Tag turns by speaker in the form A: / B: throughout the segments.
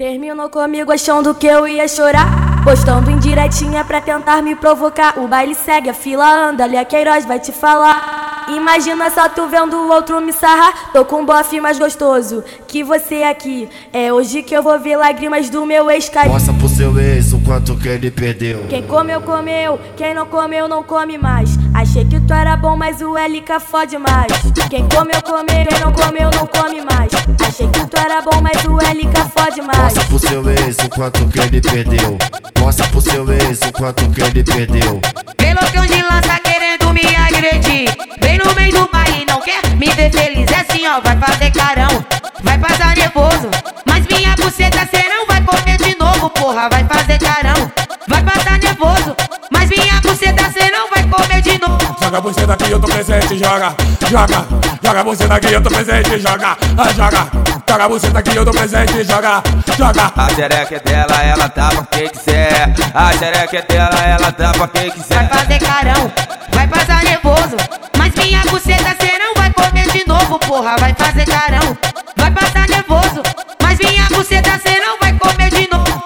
A: Terminou comigo achando que eu ia chorar. Postando indiretinha pra tentar me provocar. O baile segue, a fila anda, ali a Queiroz vai te falar. Imagina só tu vendo o outro me sarrar. Tô com um bofe mais gostoso que você aqui. É hoje que eu vou ver lágrimas do meu ex cair.
B: Mostra pro seu ex o quanto que ele perdeu.
A: Quem comeu, comeu. Quem não comeu, não come mais. Achei que tu era bom, mas o LK fode mais. Quem comeu, comeu. Quem não comeu, não come mais. Achei que tu era bom, mas o LK fode mais.
B: Mostra pro seu ex o quanto que ele perdeu. Mostra pro seu ex o quanto que ele perdeu.
C: Feliz. É assim, ó, vai fazer carão, vai passar nervoso. Mas minha buceta cê não vai comer de novo, porra, vai fazer carão, vai passar nervoso. Mas minha buceta cê não vai comer de novo.
D: Joga você daqui, eu tô presente, joga, joga. Joga você daqui, eu tô presente, joga, ah, joga. Joga você daqui, eu tô presente, joga, joga.
E: A xereca é dela, ela tá pra quem quiser. A xereca é dela, ela tá pra quem
C: Vai
E: quiser.
C: fazer carão, vai passar nervoso. Porra, vai fazer carão, vai passar nervoso. Mas minha buceta cê não vai comer de novo.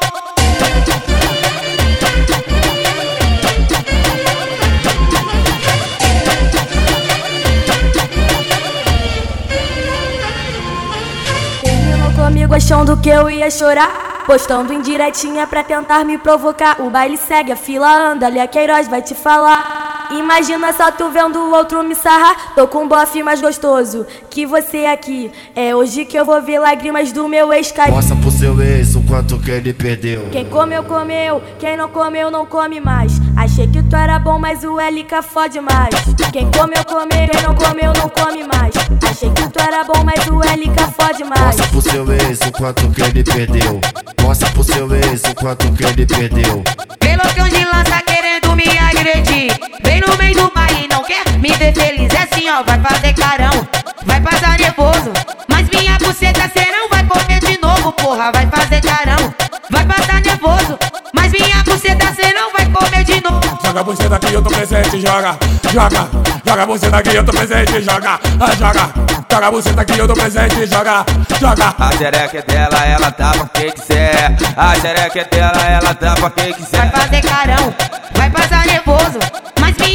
A: Terminou comigo achando que eu ia chorar. Postando indiretinha pra tentar me provocar. O baile segue, a fila anda, ali a Queiroz vai te falar. Imagina só tu vendo o outro me sarrar. Tô com um bofe mais gostoso que você aqui. É hoje que eu vou ver lágrimas do meu ex cair.
B: Mostra pro seu ex o quanto que ele perdeu.
A: Quem comeu, comeu. Quem não comeu, não come mais. Achei que tu era bom, mas o LK fode mais. Quem comeu, comeu. Quem não comeu, não come mais. Achei que tu era bom, mas o LK fode mais.
B: Mostra pro seu ex o quanto que ele perdeu. Mostra pro seu ex o quanto que ele perdeu.
C: Pelotão de lança querendo me agredir. Vem no meio do baile, não quer me ver feliz. É assim, ó, vai fazer carão, vai passar nervoso. Mas minha buceta cê não vai comer de novo, porra, vai fazer carão, vai passar nervoso. Mas minha buceta cê não vai comer de novo.
D: Joga você daqui, eu tô presente, joga, joga. Joga você daqui, eu tô presente, joga, ah, joga. Joga você daqui, eu tô presente, joga, joga.
E: A xereca é dela, ela tá pra quem quiser. A xereca é dela, ela tá pra quem
C: Vai
E: quiser.
C: fazer carão, vai passar nervoso.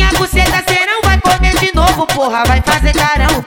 C: Minha buceta cê não vai comer de novo, porra, vai fazer carão,